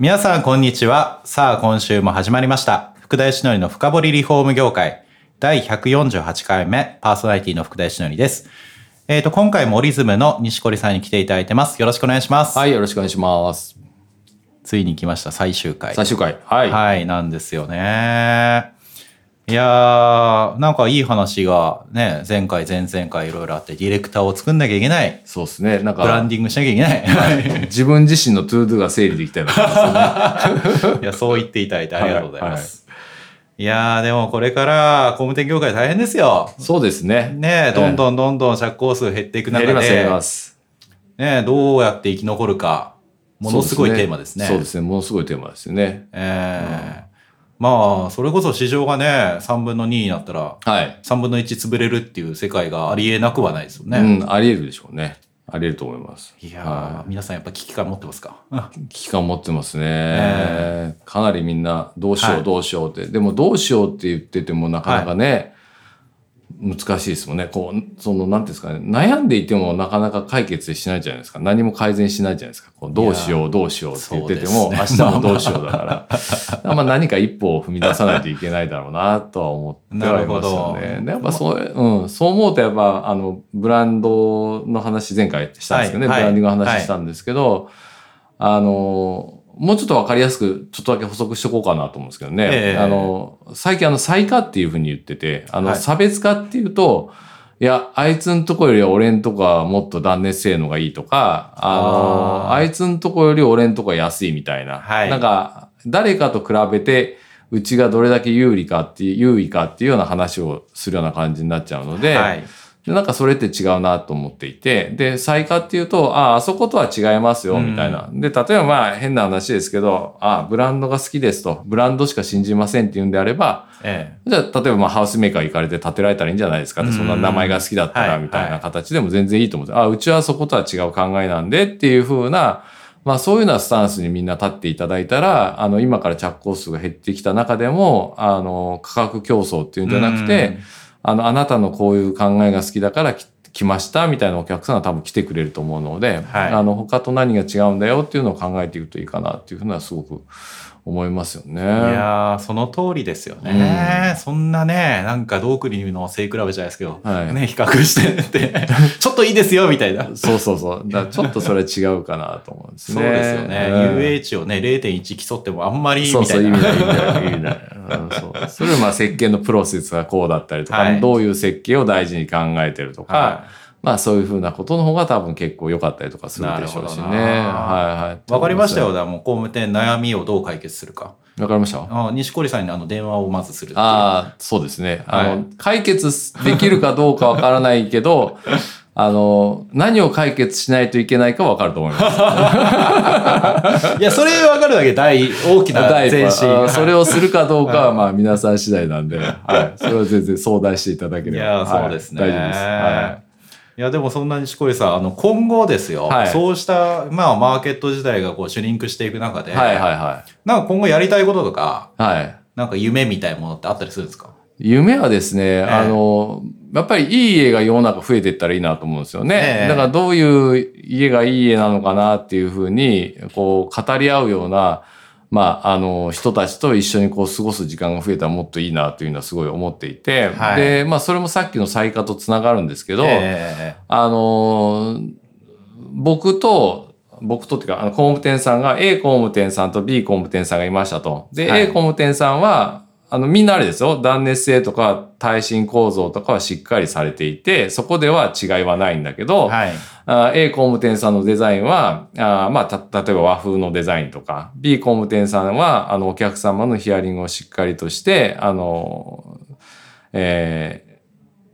皆さんこんにちはさあ今週も始まりました福田義則の深掘りリフォーム業界第148回目パーソナリティの福田義則ですえっ、と今回もオリズムの西堀さんに来ていただいてますよろしくお願いしますはい、よろしくお願いします。ついに来ました最終回最終回。はい。はい、なんですよね。いやー、なんかいい話がね、前回、前々回いろいろあって、ディレクターを作んなきゃいけない。そうですね。なんか、ブランディングしなきゃいけない。自分自身の to do が整理できたよ。いや、そう言っていただいてありがとうございます。いやー、でもこれから工務店業界大変ですよ。そうですね。ねどんどんどんどん着工数減っていく中やります、やりで、ます。ねどうやって生き残るか、ものすごいテーマですね。そうですね。ものすごいテーマですよね。えーまあ、それこそ市場がね、3分の2になったら、はい。3分の1潰れるっていう世界がありえなくはないですよね。うん、あり得るでしょうね。あり得ると思います。いやー、は皆さんやっぱ危機感持ってますか？い危機感持ってますね、えかなりみんな、どうしよう、はいどうしようって。でも、どうしようって言ってても、なかなかね、難しいですもんね。こう、その、なんていうんですかね。悩んでいてもなかなか解決しないじゃないですか。何も改善しないじゃないですか。こうどうしよう、どうしようって言ってても、ね明日もどうしようだから。まあ何か一歩を踏み出さないといけないだろうなとは思ってはいますよね。でやっぱそう、うん、そう思うとやっぱ、あの、ブランドの話前回したんですけどね。はいはいブランディングの話したんですけど、あの、もうちょっとわかりやすく、ちょっとだけ補足しとこうかなと思うんですけどね。ええあの、最近あの、差異化っていうふうに言ってて、あの、はい差別化っていうと、いや、あいつんとこよりは俺んとこはもっと断熱性能がいいとか、あの、あいつんとこより俺んとこは安いみたいな。はいなんか、誰かと比べて、うちがどれだけ有利かっていう、優位かっていうような話をするような感じになっちゃうので、はい。でなんかそれって違うなと思っていて、で、再化っていうと、ああ、あそことは違いますよ、みたいな。で、例えばまあ変な話ですけど、ああ、ブランドが好きですと、ブランドしか信じませんっていうんであれば、えじゃあ、例えばまあハウスメーカー行かれて建てられたらいいんじゃないですかって、うん。そんな名前が好きだったら、はいみたいな形でも全然いいと思う。ああ、うちはそことは違う考えなんでっていう風な、まあそういうようなスタンスにみんな立っていただいたら、あの、今から着工数が減ってきた中でも、あの、価格競争っていうんじゃなくて、あの、あなたのこういう考えが好きだから来来ましたみたいなお客さんが多分来てくれると思うので、はい。あの、他と何が違うんだよっていうのを考えていくといいかなっていうふうなすごく思いますよね。えいやー、その通りですよね。そんなね、なんかドークリの背比べじゃないですけど、はいね、比較してって、ちょっといいですよ、みたいな。そうそうそう。だちょっとそれは違うかなと思うんですそうね。ですよね。うん UH をね、0.1競ってもあんまり、そうそう、みたいな。意味ない、意味ない、意味ない。うんそうそれはまあ設計のプロセスがこうだったりとか、はいどういう設計を大事に考えてるとか、はまあそういうふうなことの方が多分結構良かったりとかするでしょうしね。はいはい。わかりましたよ。だもう工務店悩みをどう解決するか。わかりましたあ西堀さんにあの電話をまずするああ、そうですね。あの、はい解決できるかどうかわからないけど、あの、何を解決しないといけないかわかると思います。いや、それ分かるだけ大、大きな前進。それをするかどうかは、まあ皆さん次第なんで、はい。それは全然相談していただければ。いや、はいそうですね。大丈夫です。はいや、でもそんな西堀さん、あの、今後ですよ、はいそうした、まあ、マーケット自体がこう、シュリンクしていく中で、い。はいはいはなんか今後やりたいこととか、い。はい。なんか夢みたいなものってあったりするんですか？夢はですね、えあの、やっぱりいい家が世の中増えていったらいいなと思うんですよね。ええだからどういう家がいい家なのかなっていうふうに、こう、語り合うような、まあ、あの、人たちと一緒にこう過ごす時間が増えたらもっといいなというのはすごい思っていて、はい。で、まあ、それもさっきの再化とつながるんですけど、えあのー僕と、僕とっていうか、あの、工務店さんが A 工務店さんと B 工務店さんがいましたと。で、はい。A 工務店さんは、あの、みんなあれですよ。断熱性とか耐震構造とかはしっかりされていて、そこでは違いはないんだけど、はい。あ A 工務店さんのデザインは、あまあ、た、例えば和風のデザインとか、B 工務店さんは、あの、お客様のヒアリングをしっかりとして、あの、えー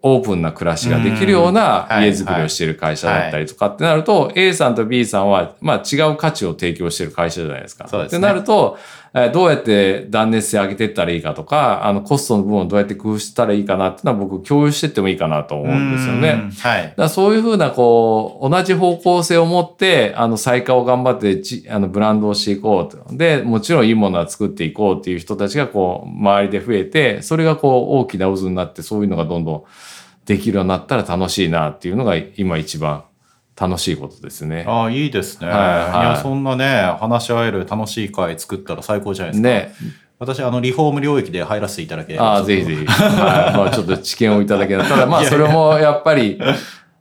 オープンな暮らしができるような家づくりをしている会社だったりとかってなると、A さんと B さんは、まあ違う価値を提供している会社じゃないですか。そうですねってなると、えーどうやって断熱性上げていったらいいかとか、あの、コストの部分をどうやって工夫したらいいかなっていうのは僕共有してってもいいかなと思うんですよね。うんはいだ。そういうふうな、こう、同じ方向性を持って、あの、再化を頑張ってち、あの、ブランドをしていこうと。で、もちろんいいものは作っていこうっていう人たちが、こう、周りで増えて、それがこう、大きな渦になって、そういうのがどんどんできるようになったら楽しいなっていうのが、今一番楽しいことですね。ああ、いいですね。はいはいいや、そんなね、話し合える楽しい会作ったら最高じゃないですか。ね。私、あの、リフォーム領域で入らせていただければああ、ぜひぜひ。はい。まあ、ちょっと知見をいただけたら。まあ、それもやっぱり、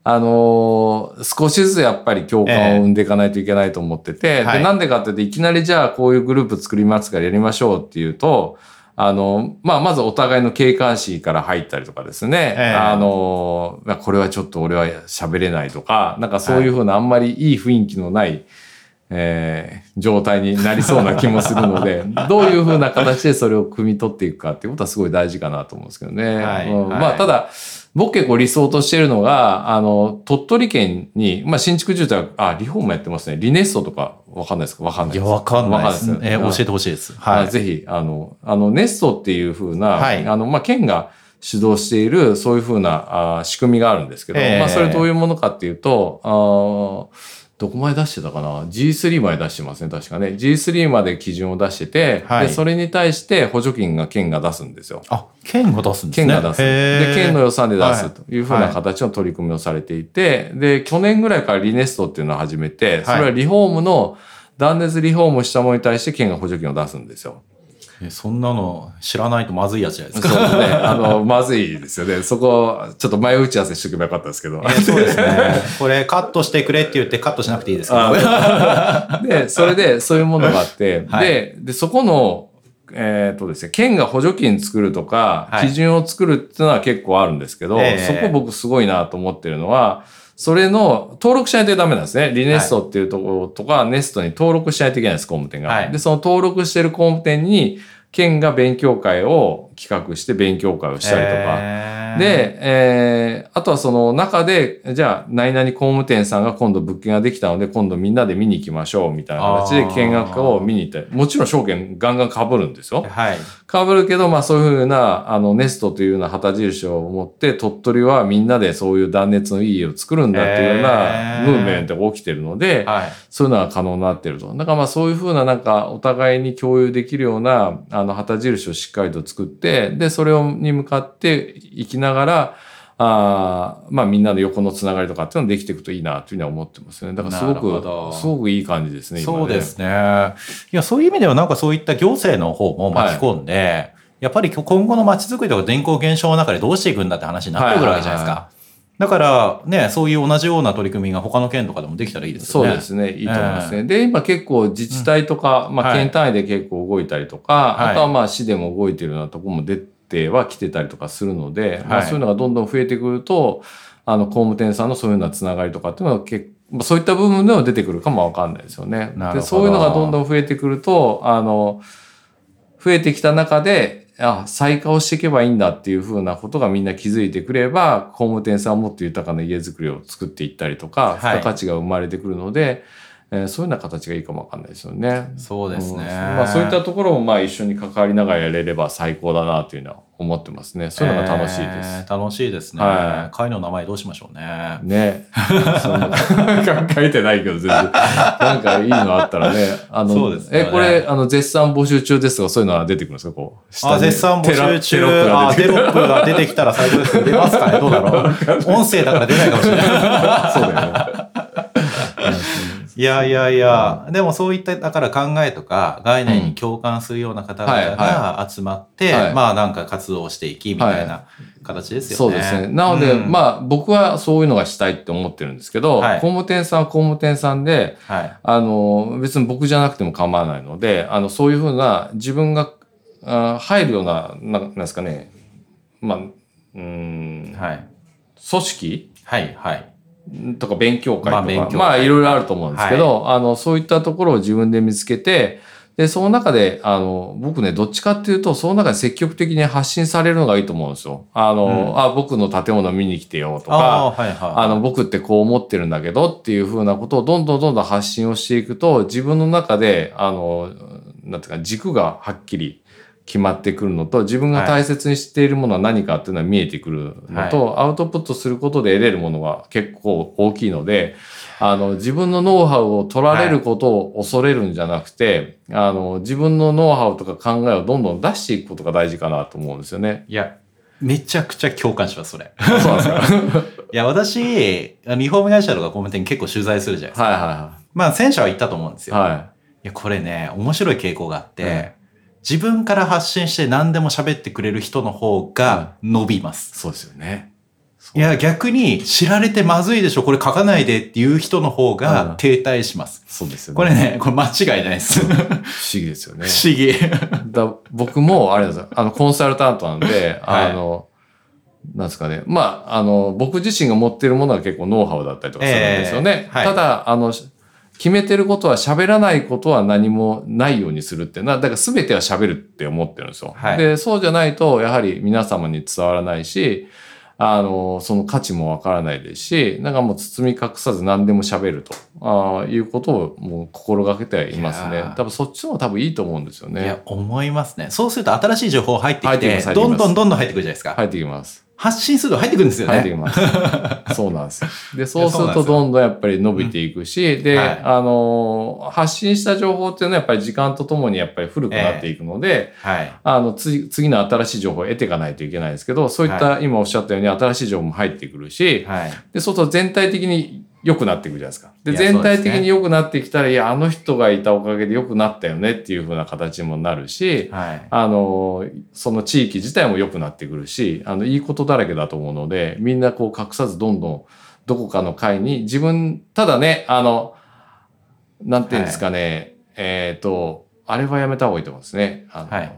あのー少しずつやっぱり共感を生んでいかないといけないと思ってて、はいで、なんでかって言って、いきなりじゃあこういうグループ作りますからやりましょうっていうと、あの、まあ、まずお互いの警官視から入ったりとかですね。ええあの、まあこれはちょっと俺は喋れないとか、なんかそういうふうなあんまりいい雰囲気のない、えー状態になりそうな気もするので、どういうふうな形でそれを汲み取っていくかっていうことはすごい大事かなと思うんですけどね。はいはいうんまあ、ただ、僕結構理想としてるのが、あの、鳥取県に、まあ、新築住宅、あ、リフォームやってますね。リネストとかわかんないですか？わかんないいや、です。わかんないです。わかんないえです教えてほしいです。は。はいい。ぜひ、あの、あの、ネストっていう風な、はいあの、まあ、県が主導している、そういう風なあ仕組みがあるんですけど、ええまあ、それどういうものかっていうと、あーどこまで出してたかな ?G3 まで出してますね、確かね。G3 まで基準を出してて、はいで、それに対して補助金が県が出すんですよ。あ、県が出すんですね。県が出す。で、県の予算で出すというふうはない形の取り組みをされていて、で、去年ぐらいからリネストっていうのを始めて、それはリフォームの断熱リフォームをしたものに対して県が補助金を出すんですよ。えそんなの知らないとまずいやつじゃないですそうか。ですね。あの、まずいですよね。そこ、ちょっと前打ち合わせしとけばよかったですけど。えそうですね。これカットしてくれって言ってカットしなくていいですけど。で、それで、そういうものがあって、はいで、で、そこの、えっ、とですね、県が補助金作るとか、はい基準を作るっていうのは結構あるんですけど、ええそこ僕すごいなと思ってるのは、それの登録しないとダメなんですね。リネストっていうところとか、ネストに登録しないといけないです、工務店が。はい。で、その登録してる工務店に、県が勉強会を企画して勉強会をしたりとか、えー、で、えー、あとはその中で、じゃあ、何々工務店さんが今度物件ができたので、今度みんなで見に行きましょう、みたいな形で見学を見に行って、もちろん証券ガンガン被るんですよ。はい。被るけど、まあそういうふうな、あの、ネストというような旗印を持って、鳥取はみんなでそういう断熱のいい家を作るんだっていうようなムーブメントが起きてるので、はい。そういうのが可能になってると。だからまあそういうふうななんかお互いに共有できるようなあの旗印をしっかりと作って、で、それをに向かっていきながら、あーまあみんなの横のつながりとかっていうのができていくといいなというふうには思ってますね。だからすごく、すごくいい感じですね、今ね。そうですね。いや、そういう意味ではなんかそういった行政の方も巻き込んで、やっぱり今後の街づくりとか人口減少の中でどうしていくんだって話になってくるわけじゃないですはいはいか。だから、ね、そういう同じような取り組みが他の県とかでもできたらいいですよね。そうですね。いいと思いますね。で、今結構自治体とか、まあはい県単位で結構動いたりとか、はいあとはまあ市でも動いてるようなところも出ては来てたりとかするので、まあはいそういうのがどんどん増えてくると、あの、工務店さんのそういうようなつながりとかっていうのは結まあそういった部分でも出てくるかもわかんないですよね。なるほどで、そういうのがどんどん増えてくると、あの、増えてきた中で、あ、再化をしていけばいいんだっていうふうなことがみんな気づいてくれば、工務店さんはもっと豊かな家づくりを作っていったりとか、付はい。加価値が生まれてくるので、えーそういうような形がいいかもわかんないですよね。そうですね。んまあそういったところもまあ一緒に関わりながらやれれば最高だなというのは思ってますね。そういうのが楽しいです。えー楽しいですね。はい会の名前どうしましょうね。ね。そんな考えてないけど、全然。なんかいいのあったらね。あの、そうですよねえ、これ、あの、絶賛募集中ですとか、そういうのは出てくるんですか？こう。下あ、に絶賛募集中。テロップが出てきたら最高です。出ますかね？どうだろう？音声だから出ないかもしれない。そうだよね。いやいやいや、でもそういった、だから考えとか概念に共感するような方々が集まって、はいまあなんか活動していき、みたいな形ですよね。そうですね。なので、うんまあ、僕はそういうのがしたいって思ってるんですけど、はい工務店さんは工務店さんで、はい。あの、別に僕じゃなくても構わないので、あの、そういうふうな自分があ入るような、ななんですかね、まあ、うーん、はい。組織はい。はい。とか勉強会とか、まあ、いろいろあると思うんですけど、あの、そういったところを自分で見つけて、で、その中で、あの、僕ね、どっちかっていうと、その中で積極的に発信されるのがいいと思うんですよ。あの、うんあ、僕の建物見に来てよとああ、か、はいはい。あの、僕ってこう思ってるんだけどっていうふうなことをどんどんどんどん発信をしていくと、自分の中で、あの、なんていうか、軸がはっきり決まってくるのと、自分が大切にしているものは何かっていうのは見えてくるのと、アウトプットすることで得れるものが結構大きいので、あの、自分のノウハウを取られることを恐れるんじゃなくて、あの、自分のノウハウとか考えをどんどん出していくことが大事かなと思うんですよね。いや、めちゃくちゃ共感します、それ。そうなんですか？いや、私、リフォーム会社とか工務店結構取材するじゃないですか。はいはまあ、先社は言ったと思うんですよ。いはい。はい。いや、これね、面白い傾向があって、うん自分から発信して何でも喋ってくれる人の方が伸びます。そうですよね。いや、逆に知られてまずいでしょ、これ書かないでっていう人の方うんが停滞します。そうですよね。これね、これ間違いないです。不不思議ですよね。思議。だ僕も、あれですよあの、コンサルタントなんで、はいあの、なんですかね。まあ、あの、僕自身が持ってるものは結構ノウハウだったりとかするんですよね。ええはいただ、あの、決めてることは喋らないことは何もないようにするっていうのは、だから全ては喋るって思ってるんですよ。はいで、そうじゃないと、やはり皆様に伝わらないし、あの、その価値もわからないですし、なんかもう包み隠さず何でも喋るとあーいうことをもう心がけてはいますね。多分そっちの方が多分いいと思うんですよね。いや、思いますね。そうすると新しい情報入ってきてどんどんどんどん入ってくるじゃないですか。入ってきます。発信すると入ってくるんですよね。入ってきます。そうなんです。で、そうするとどんどんやっぱり伸びていくし、で、はいあの、発信した情報っていうのはやっぱり時間とともにやっぱり古くなっていくので、はい。あの、次、次の新しい情報を得ていかないといけないですけど、そういった、今おっしゃったように新しい情報も入ってくるし、はい。で、そうすると全体的に良くなっていくじゃないですか。で、全体的に良くなってきたら、いや、あの人がいたおかげで良くなったよねっていう風な形にもなるし、はい。あの、その地域自体も良くなってくるし、あの、いいことだらけだと思うので、みんなこう隠さずどんどんどこかの会に自分、ただね、あの、なんていうんですかね、えっ、と、あれはやめた方がいいと思うんですね。あのはい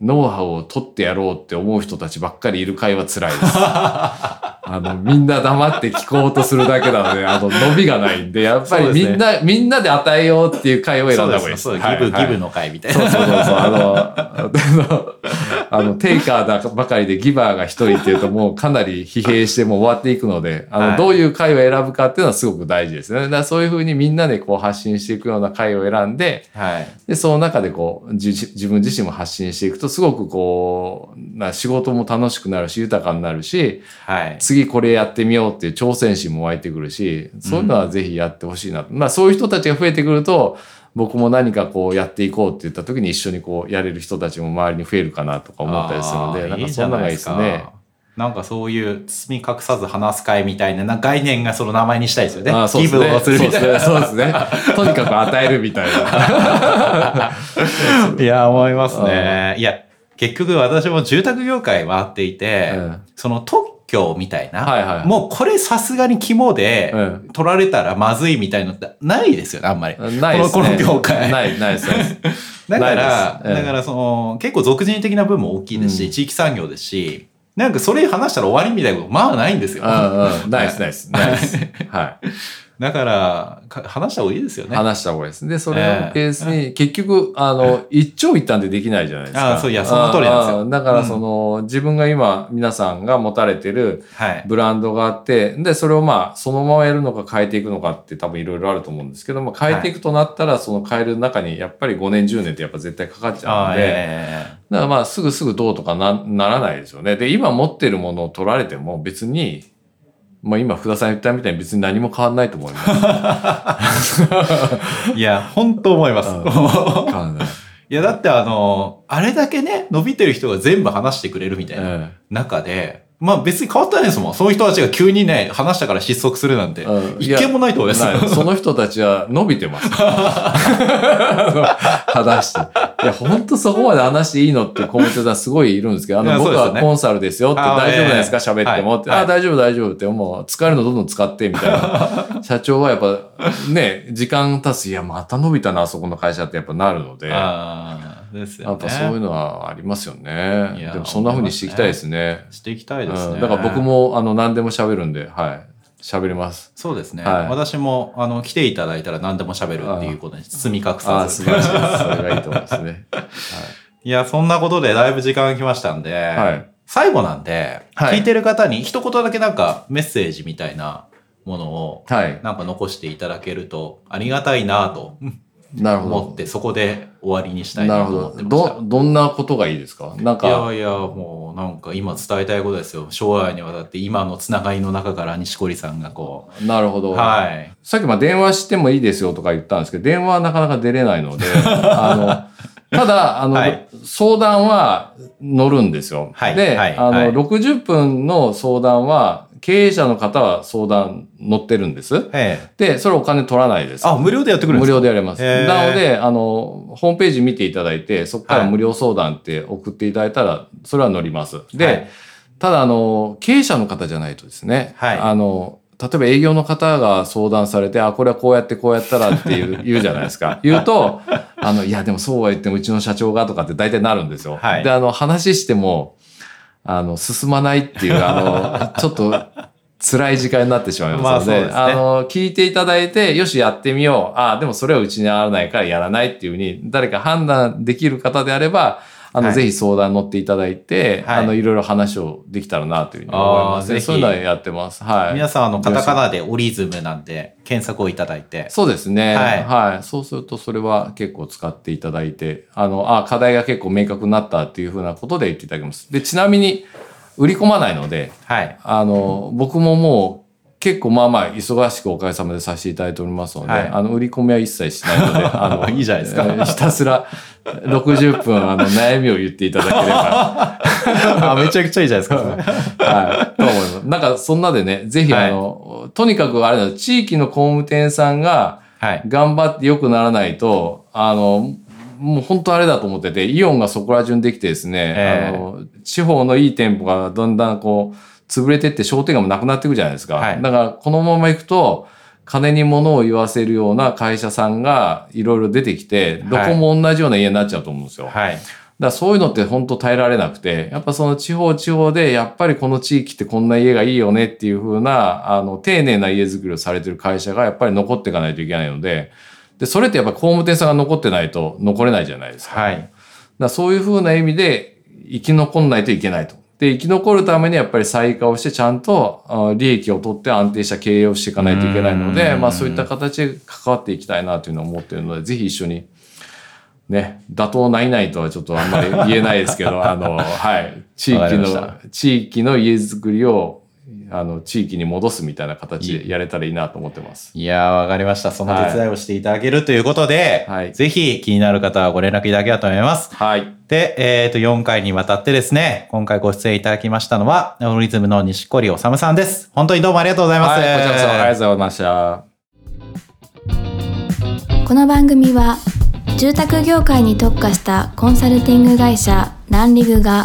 ノウハウを取ってやろうって思う人たちばっかりいる会は辛いです。あの、みんな黙って聞こうとするだけなので、あの、伸びがないんで、やっぱりみんな、みんなで与えようっていう会を選んだそう方がいいです。ですそうですはいはいギブギブの会みたいな。そうそうそうそう。あの、あの、あのテイカーだばかりでギバーが一人っていうともうかなり疲弊してもう終わっていくので、あの、はいどういう回を選ぶかっていうのはすごく大事ですね。だそういうふうにみんなでこう発信していくような回を選んで、はい。で、その中でこう、じ自分自身も発信していくとすごくこう、な仕事も楽しくなるし、豊かになるし、はい。次これやってみようっていう挑戦心も湧いてくるし、そういうのはぜひやってほしいな。まあそういう人たちが増えてくると、僕も何かこうやっていこうって言った時に一緒にこうやれる人たちも周りに増えるかなとか思ったりするので、なんかそんなのがいいですね。なんかそういう包み隠さず話す会みたいなな概念がその名前にしたいですよね。そうですねギブをするみたいな。そうですね。すね。とにかく与えるみたいな。いや、思いますね。いや、結局私も住宅業界回っていて、うんその特許みたいな、はいはいもうこれさすがに肝でうん取られたらまずいみたいのってないですよね、あんまり。ないですね。このこの業界ない、ないです。だから、だからその、結構俗人的な部分も大きいですし、うん地域産業ですし、なんかそれ話したら終わりみたいなこと、まあないんですよ。うんうん。ないです、ないです。ないです。はい。だから、か話した方がいいですよね。話した方がいいです。で、それをベースに、結局、あの、一長一短でできないじゃないですか。あそういやその通りなんですよだから、その、自分が今、皆さんが持たれてるはい。ブランドがあって、で、それをまあ、そのままやるのか変えていくのかって多分いろいろあると思うんですけども、変えていくとなったら、その変える中に、やっぱり5年、10年ってやっぱ絶対かかっちゃうああ、ので、えだからまあ、すぐすぐどうとかな、ならないですよね。で、今持ってるものを取られても別に、まあ今、福田さん言ったみたいに別に何も変わんないと思います。え いや、本当思います。い。いや、だってあの、あれだけね、伸びてる人が全部話してくれるみたいなえ中で、まあ別に変わってないですもん。その人たちが急にね、話したから失速するなんて、うん一件もないと思います。その人たちは伸びてます。話して。いや、本当そこまで話していいのってコメントがすごいいるんですけど、あの、僕はコンサルですよって、大丈夫なんですか？ええ喋ってもって。はいあ、大丈夫大丈夫って、もう使えるのどんどん使ってみたいな。社長はやっぱね、時間経つ、いや、また伸びたな、あそこの会社ってやっぱなるので。ですよね。っぱそういうのはありますよいね。やでもそんな風にしていきたいですね。していきたいですね。うんだから僕も、あの、何でも喋るんで、はい。喋れます。そうですね。はい私も、あの、来ていただいたら何でも喋るっていうことに包み隠あさあ、ず。素晴らしいです。それがいいと思いますね。いや、そんなことでだいぶ時間来ましたんで、はい最後なんで、はい聞いてる方に一言だけなんかメッセージみたいなものを、はい。なんか残していただけるとありがたいなと。うんなるほど思って、そこで終わりにしたいななるほど。と思ってま。ど、どんなことがいいですか？なんいか、やいや、もうなんか今伝えたいことですよ。将来にわたって今のつながりの中から西堀さんがこなるほど。う、はい。さっきまあ電話してもいいですよとか言ったんですけど、電話はなかなか出れないので、あの、ただ、あの、はい相談は乗るんですよ。はいで、はいあの、はい60分の相談は、経営者の方は相談乗ってるんです。えで、それお金取らないです。え。あ、無料でやってくれるん無ですか？料でやれます。なので、あの、ホームページ見ていただいて、そこからはい無料相談って送っていただいたら、それは乗ります。で、はいただ、あの、経営者の方じゃないとですね、はいあの、例えば営業の方が相談されて、あ、これはこうやってこうやったらっていう 言うじゃないですか。言うと、あの、いや、でもそうは言ってもうちの社長がとかって大体なるんですよ。はいで、あの、話しても、あの、進まないっていう、あの、ちょっと、辛い時間になってしまいますので、まあねあの、聞いていただいて、よし、やってみよう。ああ、でもそれはうちに合わないからやらないっていうふうに、誰か判断できる方であれば、あの、はいぜひ相談乗っていただいて、はいあの、いろいろ話をできたらなというふうに思いますね。そういうのはやってます。はい。皆さん、あの、カタカナでオリズムなんで、検索をいただいて。そうですね。はいはい。そうすると、それは結構使っていただいて、あの、あ、課題が結構明確になったっていうふうなことで言っていただきます。で、ちなみに、売り込まないので、はい。あの、僕ももう、結構まあまあ忙しくおかげさまでさせていただいておりますので、はい。あの、売り込みは一切しないので、あの、いいじゃないですか。えーひたすら60分、あの、悩みを言っていただければ、あ、めちゃくちゃいいじゃないですか。はい、と思います。なんか、そんなでね、ぜひ、はい。あの、とにかくあれだ、地域の工務店さんが、はい。頑張って良くならないと、あの、もう本当あれだと思ってて、イオンがそこら中にできてですね、ええ。あの、地方のいい店舗がだんだんこう、潰れてって商店街もなくなっていくじゃないですか。はいだから、このまま行くと、金に物を言わせるような会社さんがいろいろ出てきて、どこも同じような家になっちゃうと思うんですよ。はい。だからそういうのって本当耐えられなくて、やっぱその地方地方で、やっぱりこの地域ってこんな家がいいよねっていう風な、あの、丁寧な家づくりをされてる会社がやっぱり残っていかないといけないので、で、それってやっぱ工務店さんが残ってないと残れないじゃないですか。はい。だからそういう風な意味で生き残んないといけないと。で、生き残るためにやっぱり再化をしてちゃんとあ利益を取って安定した経営をしていかないといけないので、うん。まあそういった形で関わっていきたいなというのを思っているので、ぜひ一緒にね、妥当ないないとはちょっとあんまり言えないですけど、あの、はい、地域の、地域の家づくりを、あの、地域に戻すみたいな形でやれたらいいなと思ってます。いやー、わかりました。その手伝いをしていただけるということで、はいぜひ気になる方はご連絡いただければと思います。はい。で、えっ、と、4回にわたってですね、今回ご出演いただきましたのは、オリズムの西堀治さんです。本当にどうもありがとうございます。はい、こちらこそありがとうございました。この番組は住宅業界に特化したコンサルティング会社ランリグが